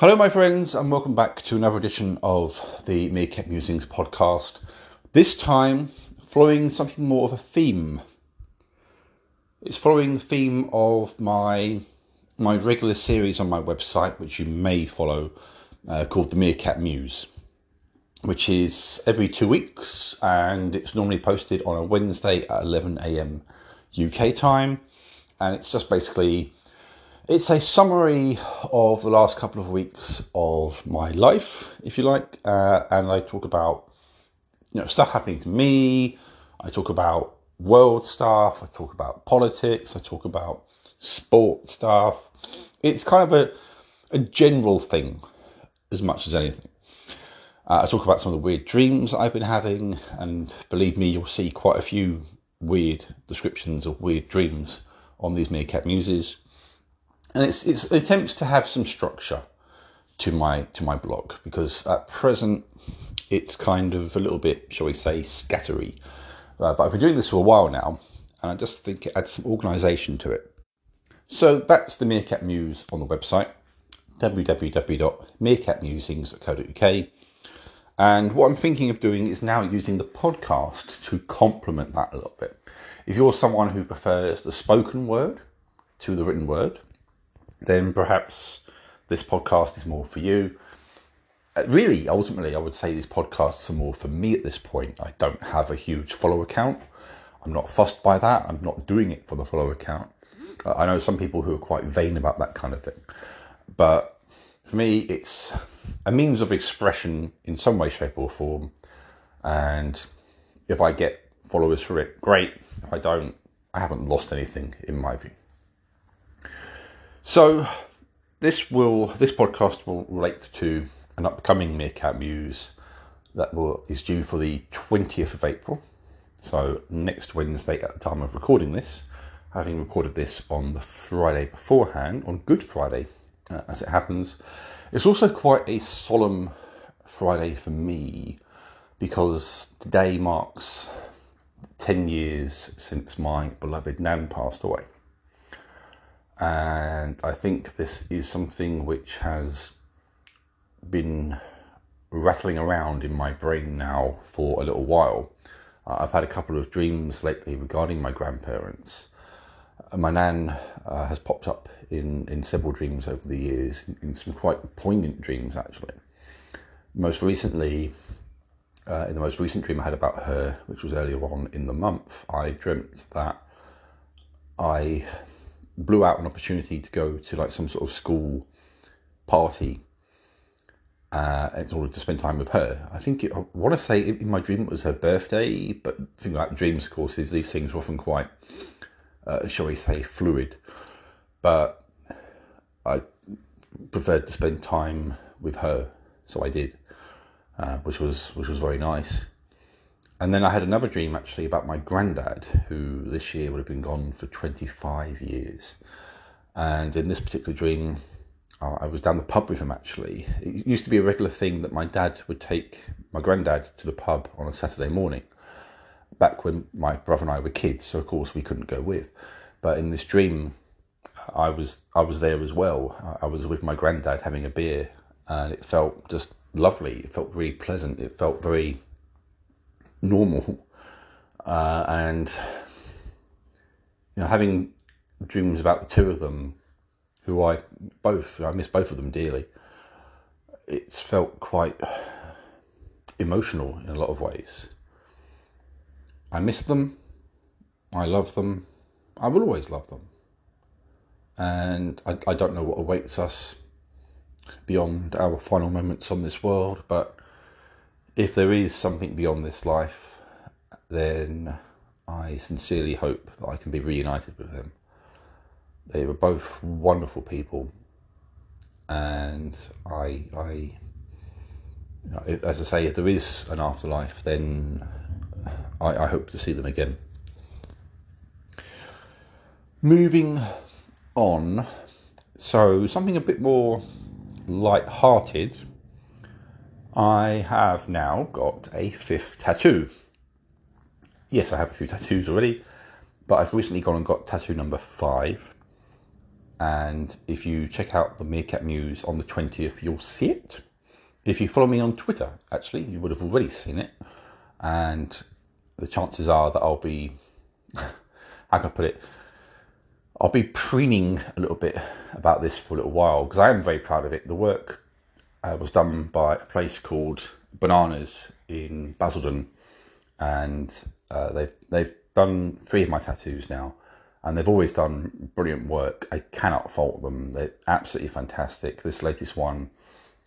Hello, my friends, and welcome back to another edition of the Meerkat Musings podcast. This time, following something more of a theme. It's following the theme of my my regular series on my website, which you may follow, uh, called the Meerkat Muse, which is every two weeks, and it's normally posted on a Wednesday at 11 a.m. UK time, and it's just basically it's a summary of the last couple of weeks of my life, if you like, uh, and I talk about you know stuff happening to me. I talk about world stuff. I talk about politics. I talk about sport stuff. It's kind of a a general thing as much as anything. Uh, I talk about some of the weird dreams I've been having, and believe me, you'll see quite a few weird descriptions of weird dreams on these Meerkat Muses and it's it's attempts to have some structure to my to my blog because at present it's kind of a little bit, shall we say, scattery. Uh, but I've been doing this for a while now, and I just think it adds some organisation to it. So that's the Meerkat Muse on the website www.meerkatmusings.co.uk. And what I'm thinking of doing is now using the podcast to complement that a little bit. If you're someone who prefers the spoken word to the written word, then perhaps this podcast is more for you. Uh, really, ultimately, I would say these podcasts are more for me at this point. I don't have a huge follower count. I'm not fussed by that. I'm not doing it for the follower count. Uh, I know some people who are quite vain about that kind of thing. But for me, it's a means of expression in some way, shape, or form. And if I get followers for it, great. If I don't, I haven't lost anything in my view. So this will this podcast will relate to an upcoming Meerkat Muse that will is due for the 20th of April. So next Wednesday at the time of recording this, having recorded this on the Friday beforehand, on Good Friday, uh, as it happens. It's also quite a solemn Friday for me because today marks 10 years since my beloved Nan passed away. And I think this is something which has been rattling around in my brain now for a little while. Uh, I've had a couple of dreams lately regarding my grandparents. Uh, my nan uh, has popped up in, in several dreams over the years, in, some quite poignant dreams actually. Most recently, uh, in the most recent dream I had about her, which was earlier on in the month, I dreamt that I blew out an opportunity to go to like some sort of school party uh, in order to spend time with her. I think it, I want to say in my dream it was her birthday, but thing about dreams, of course, is these things are often quite, uh, shall we say, fluid. But I preferred to spend time with her, so I did, uh, which was which was very nice. And then I had another dream actually about my granddad, who this year would have been gone for 25 years. And in this particular dream, I was down the pub with him actually. It used to be a regular thing that my dad would take my granddad to the pub on a Saturday morning, back when my brother and I were kids, so of course we couldn't go with. But in this dream, I was I was there as well. I was with my granddad having a beer, and it felt just lovely. It felt really pleasant. It felt very normal. Uh, and you know, having dreams about the two of them, who I both I miss both of them dearly. It's felt quite emotional in a lot of ways. I miss them. I love them. I will always love them. And I, I don't know what awaits us beyond our final moments on this world, but if there is something beyond this life, then I sincerely hope that I can be reunited with them. They were both wonderful people, and I, I, you know, as I say, if there is an afterlife, then I, I hope to see them again. Moving on, so something a bit more light-hearted I have now got a fifth tattoo. Yes, I have a few tattoos already, but I've recently gone and got tattoo number five. And if you check out the Meerkat Muse on the 20th, you'll see it. If you follow me on Twitter, actually, you would have already seen it. And the chances are that I'll be, how can I put it? I'll be preening a little bit about this for a little while because I am very proud of it. The work uh, was done by a place called Bananas in Basildon, and uh, they've they've done three of my tattoos now, and they've always done brilliant work. I cannot fault them. They're absolutely fantastic. This latest one,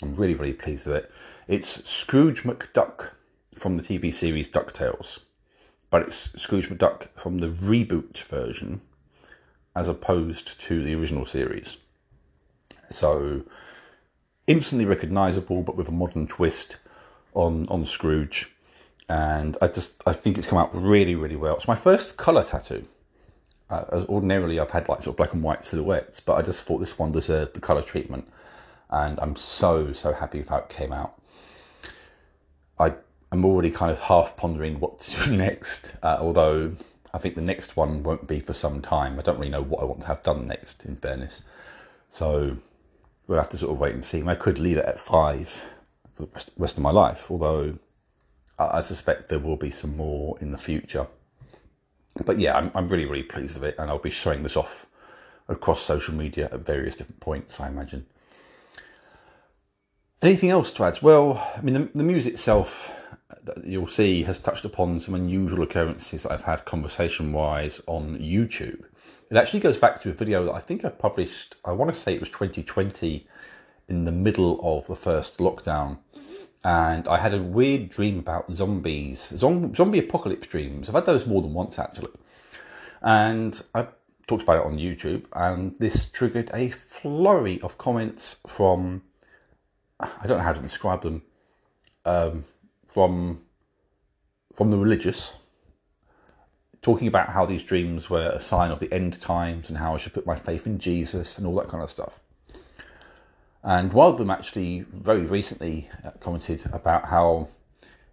I'm really really pleased with it. It's Scrooge McDuck from the TV series DuckTales, but it's Scrooge McDuck from the reboot version as opposed to the original series. So instantly recognizable, but with a modern twist on on Scrooge. And I just I think it's come out really really well. It's my first color tattoo. Uh, as ordinarily I've had like sort of black and white silhouettes, but I just thought this one deserved the color treatment, and I'm so so happy with how it came out. I am already kind of half pondering what to do next, uh, although I think the next one won't be for some time. I don't really know what I want to have done next, in fairness. So we'll have to sort of wait and see. I could leave it at five for the rest of my life, although I suspect there will be some more in the future. But yeah, I'm, I'm really, really pleased with it, and I'll be showing this off across social media at various different points, I imagine. Anything else to add? Well, I mean, the, the Muse itself that you'll see has touched upon some unusual occurrences that I've had conversation wise on YouTube. It actually goes back to a video that I think I published, I want to say it was 2020 in the middle of the first lockdown. And I had a weird dream about zombies, zombie apocalypse dreams. I've had those more than once actually. And I talked about it on YouTube, and this triggered a flurry of comments from, I don't know how to describe them, um, from from the religious, talking about how these dreams were a sign of the end times and how I should put my faith in Jesus and all that kind of stuff. And one of them actually very recently uh, commented about how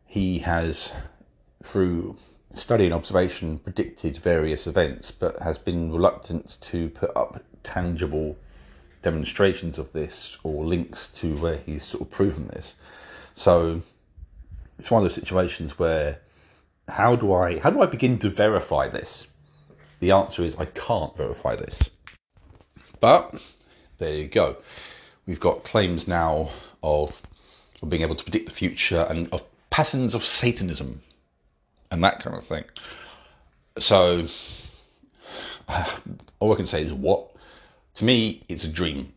he has, through study and observation, predicted various events, but has been reluctant to put up tangible demonstrations of this or links to where he's sort of proven this. So it's one of those situations where how do I how do I begin to verify this? The answer is I can't verify this. But there you go. We've got claims now of, of being able to predict the future and of patterns of Satanism and that kind of thing. So all I can say is what to me it's a dream.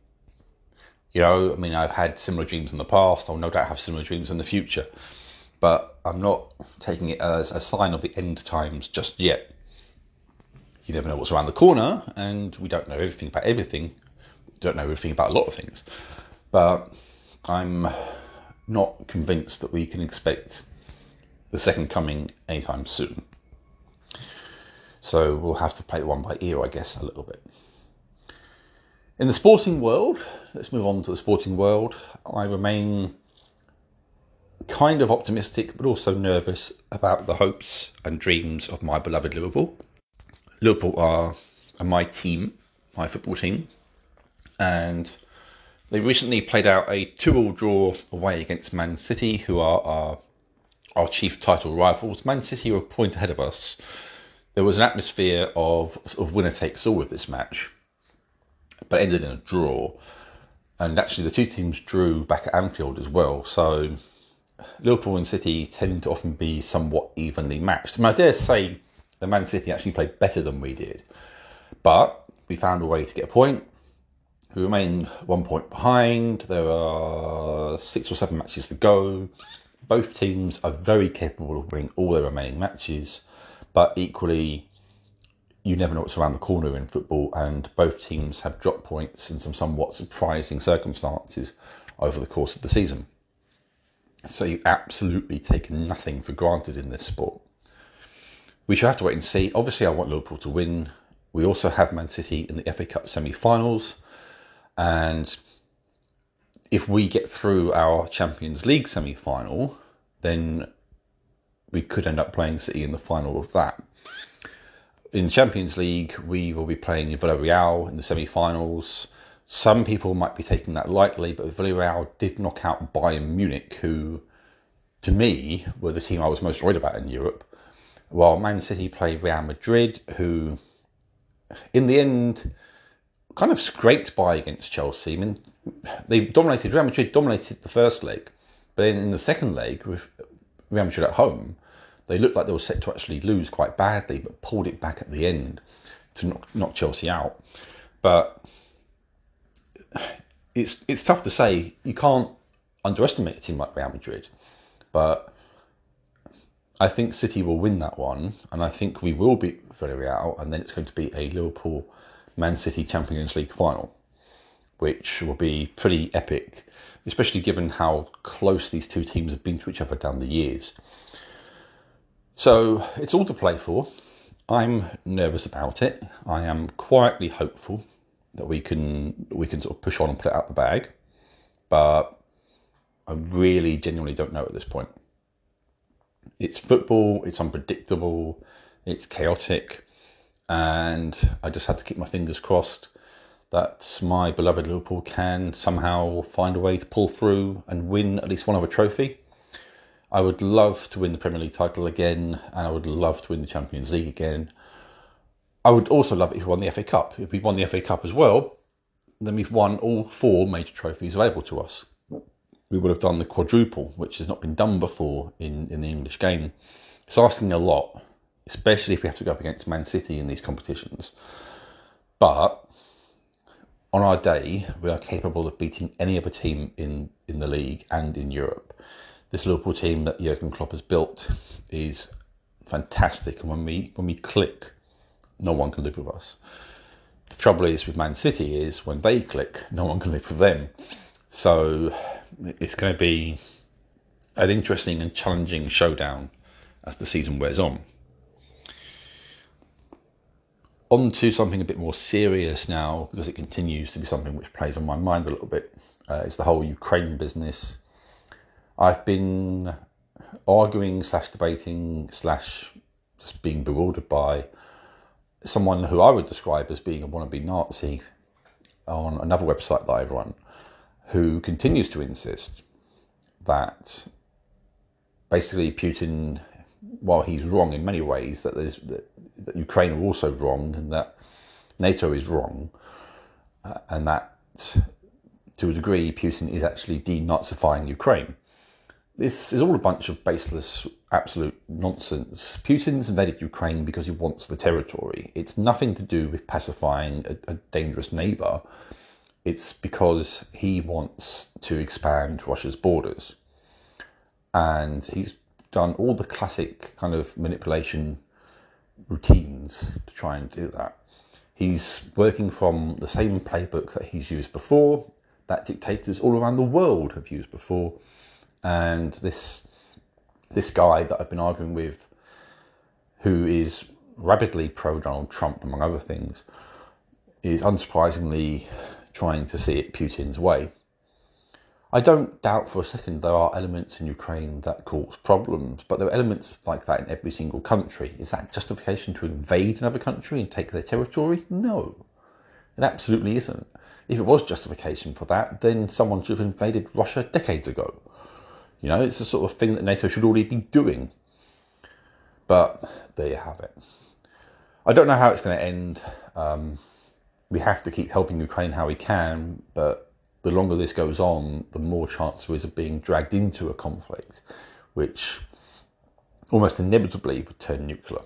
You know, I mean I've had similar dreams in the past, I'll no doubt have similar dreams in the future but I'm not taking it as a sign of the end times just yet. You never know what's around the corner, and we don't know everything about everything. We don't know everything about a lot of things. But I'm not convinced that we can expect the second coming anytime soon. So we'll have to play the one by ear, I guess, a little bit. In the sporting world, let's move on to the sporting world. I remain kind of optimistic, but also nervous about the hopes and dreams of my beloved Liverpool. Liverpool are, my team, my football team, and they recently played out a two-all draw away against Man City, who are our, our chief title rivals. Man City were a point ahead of us. There was an atmosphere of of winner takes all with this match, but ended in a draw. And actually, the two teams drew back at Anfield as well. So Liverpool and City tend to often be somewhat evenly matched. Mean, I dare say the Man City actually played better than we did, but we found a way to get a point. We remain one point behind. There are six or seven matches to go. Both teams are very capable of winning all their remaining matches, but equally, you never know what's around the corner in football, and both teams have dropped points in some somewhat surprising circumstances over the course of the season. So you absolutely take nothing for granted in this sport. We shall have to wait and see. Obviously, I want Liverpool to win. We also have Man City in the FA Cup semi finals. And if we get through our Champions League semi final, then we could end up playing City in the final of that. in Champions League, we will be playing Villarreal in the semi-finals. Some people might be taking that lightly, but Villarreal did knock out Bayern Munich, who, to me, were the team I was most worried about in Europe. While Man City played Real Madrid, who, in the end, kind of scraped by against Chelsea. I mean, they dominated. Real Madrid dominated the first leg, but then in the second leg, with Real Madrid at home, they looked like they were set to actually lose quite badly, but pulled it back at the end to knock, knock Chelsea out. But it's it's tough to say. You can't underestimate a team like Real Madrid, but I think City will win that one, and I think we will beat Villarreal, and then it's going to be a Liverpool Man City Champions League final, which will be pretty epic, especially given how close these two teams have been to each other down the years. So it's all to play for. I'm nervous about it. I am quietly hopeful that we can we can sort of push on and put it out the bag, but I really genuinely don't know at this point. It's football. It's unpredictable. It's chaotic, and I just have to keep my fingers crossed that my beloved Liverpool can somehow find a way to pull through and win at least one other trophy. I would love to win the Premier League title again, and I would love to win the Champions League again. I would also love it if we won the FA Cup. If we won the FA Cup as well, then we've won all four major trophies available to us. We would have done the quadruple, which has not been done before in, in the English game. It's asking a lot, especially if we have to go up against Man City in these competitions. But on our day, we are capable of beating any other team in, in the league and in Europe this Liverpool team that Jurgen Klopp has built is fantastic. And when we when we click, no one can live with us. The trouble is with Man City is when they click, no one can live with them. So it's going to be an interesting and challenging showdown as the season wears on. On to something a bit more serious now, because it continues to be something which plays on my mind a little bit. Uh, it's the whole Ukraine business I've been arguing slash debating slash just being bewildered by someone who I would describe as being a wannabe Nazi on another website that I run, who continues to insist that basically Putin, while he's wrong in many ways, that there's that, that Ukraine are also wrong and that NATO is wrong, uh, and that to a degree Putin is actually denazifying Ukraine. This is all a bunch of baseless, absolute nonsense. Putin's invaded Ukraine because he wants the territory. It's nothing to do with pacifying a, a dangerous neighbour. It's because he wants to expand Russia's borders. And he's done all the classic kind of manipulation routines to try and do that. He's working from the same playbook that he's used before, that dictators all around the world have used before and this this guy that I've been arguing with, who is rapidly pro Donald Trump, among other things, is unsurprisingly trying to see it Putin's way. I don't doubt for a second there are elements in Ukraine that cause problems, but there are elements like that in every single country. Is that justification to invade another country and take their territory? No, it absolutely isn't. If it was justification for that, then someone should have invaded Russia decades ago. You know, it's the sort of thing that NATO should already be doing. But there you have it. I don't know how it's going to end. Um, we have to keep helping Ukraine how we can, but the longer this goes on, the more chance there is of being dragged into a conflict, which almost inevitably would turn nuclear.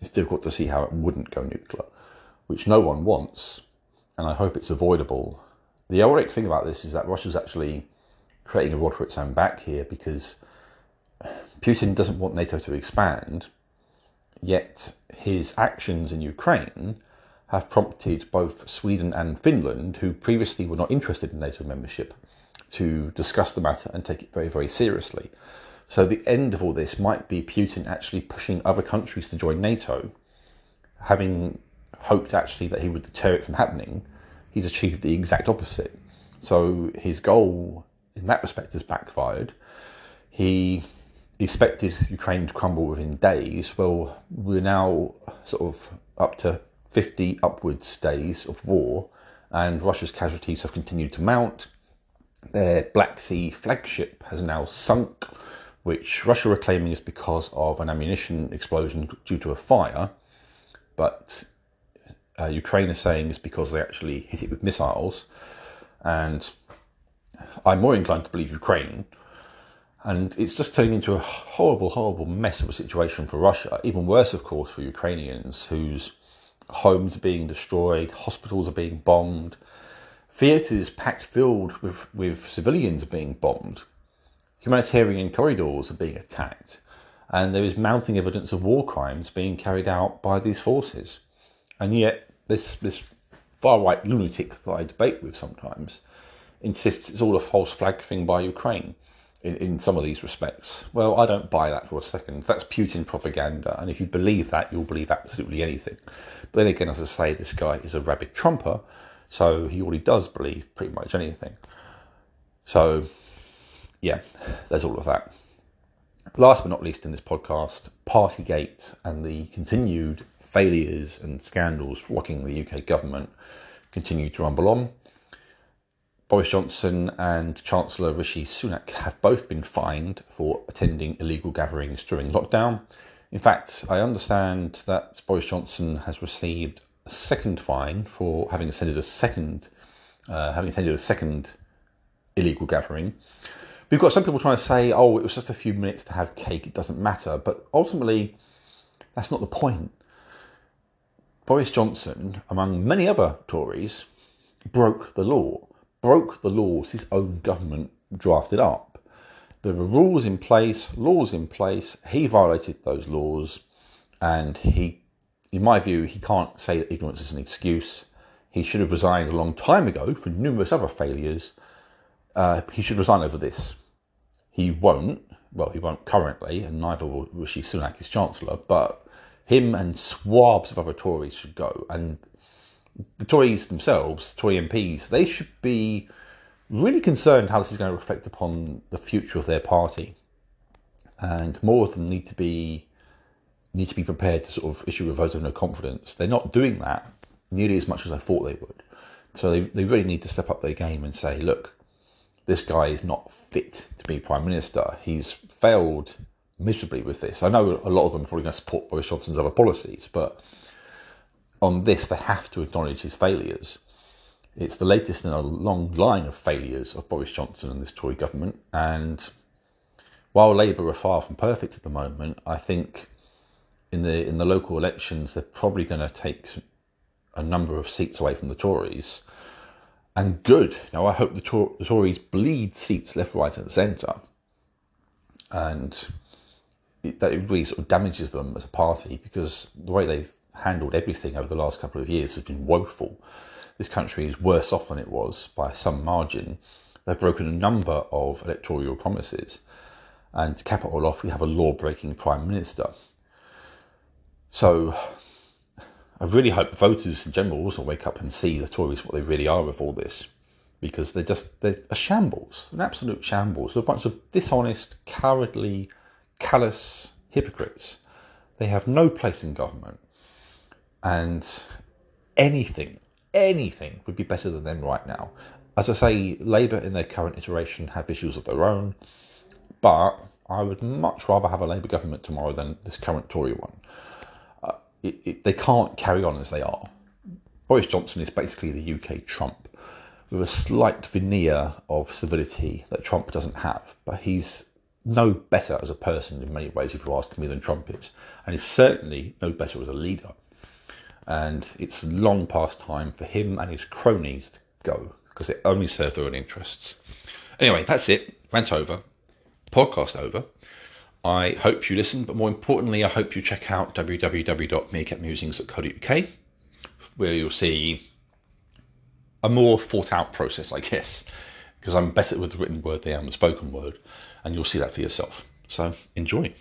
It's difficult to see how it wouldn't go nuclear, which no one wants, and I hope it's avoidable. The ironic thing about this is that Russia's actually creating a rod for its own back here because Putin doesn't want NATO to expand, yet his actions in Ukraine have prompted both Sweden and Finland, who previously were not interested in NATO membership, to discuss the matter and take it very, very seriously. So the end of all this might be Putin actually pushing other countries to join NATO, having hoped actually that he would deter it from happening. He's achieved the exact opposite. So his goal in that respect has backfired. He expected Ukraine to crumble within days. Well, we're now sort of up to 50 upwards days of war, and Russia's casualties have continued to mount. Their Black Sea flagship has now sunk, which Russia are claiming is because of an ammunition explosion due to a fire, but uh, Ukraine is saying it's because they actually hit it with missiles. And I'm more inclined to believe Ukraine. And it's just turning into a horrible, horrible mess of a situation for Russia. Even worse, of course, for Ukrainians whose homes are being destroyed, hospitals are being bombed, theatres packed filled with, with civilians are being bombed, humanitarian corridors are being attacked, and there is mounting evidence of war crimes being carried out by these forces. And yet, this, this far right lunatic that I debate with sometimes insists it's all a false flag thing by Ukraine in, in some of these respects. Well, I don't buy that for a second. That's Putin propaganda, and if you believe that, you'll believe absolutely anything. But then again, as I say, this guy is a rabid trumper, so he already does believe pretty much anything. So, yeah, there's all of that. Last but not least in this podcast, Partygate and the continued failures and scandals rocking the UK government continue to rumble on. Boris Johnson and Chancellor Rishi Sunak have both been fined for attending illegal gatherings during lockdown. In fact, I understand that Boris Johnson has received a second fine for having attended a second, uh, having attended a second illegal gathering. We've got some people trying to say, "Oh, it was just a few minutes to have cake; it doesn't matter." But ultimately, that's not the point. Boris Johnson, among many other Tories, broke the law broke the laws his own government drafted up. There were rules in place, laws in place. He violated those laws, and he, in my view, he can't say that ignorance is an excuse. He should have resigned a long time ago for numerous other failures. Uh, he should resign over this. He won't. Well, he won't currently, and neither will Rishi Sunak as Chancellor. But him and swabs of other Tories should go. And the Tories themselves, Tory MPs, they should be really concerned how this is going to reflect upon the future of their party, and more of them need to be need to be prepared to sort of issue a vote of no confidence. They're not doing that nearly as much as I thought they would. So they, they really need to step up their game and say, look, this guy is not fit to be prime minister. He's failed miserably with this. I know a lot of them are probably going to support Boris Johnson's other policies, but on this, they have to acknowledge his failures. It's the latest in a long line of failures of Boris Johnson and this Tory government. And while Labour are far from perfect at the moment, I think in the in the local elections they're probably going to take a number of seats away from the Tories. And good. Now I hope the, Tor- the Tories bleed seats left, right, and centre. And it, that it really sort of damages them as a party because the way they've handled everything over the last couple of years has been woeful. This country is worse off than it was by some margin. They've broken a number of electoral promises. And to cap it all off, we have a law breaking Prime Minister. So I really hope voters in general also wake up and see the Tories what they really are with all this. Because they're just they're a shambles, an absolute shambles. They're a bunch of dishonest, cowardly, callous hypocrites. They have no place in government and anything, anything would be better than them right now. As I say, Labour in their current iteration have issues of their own, but I would much rather have a Labour government tomorrow than this current Tory one. Uh, it, it, they can't carry on as they are. Boris Johnson is basically the UK Trump, with a slight veneer of civility that Trump doesn't have, but he's no better as a person in many ways, if you ask me, than Trump is, and he's certainly no better as a leader and it's long past time for him and his cronies to go because it only serves their own interests. Anyway, that's it. Rant over. Podcast over. I hope you listen, but more importantly, I hope you check out www.meerkatmusings.co.uk where you'll see a more thought out process, I guess, because I'm better with the written word than the spoken word, and you'll see that for yourself. So enjoy.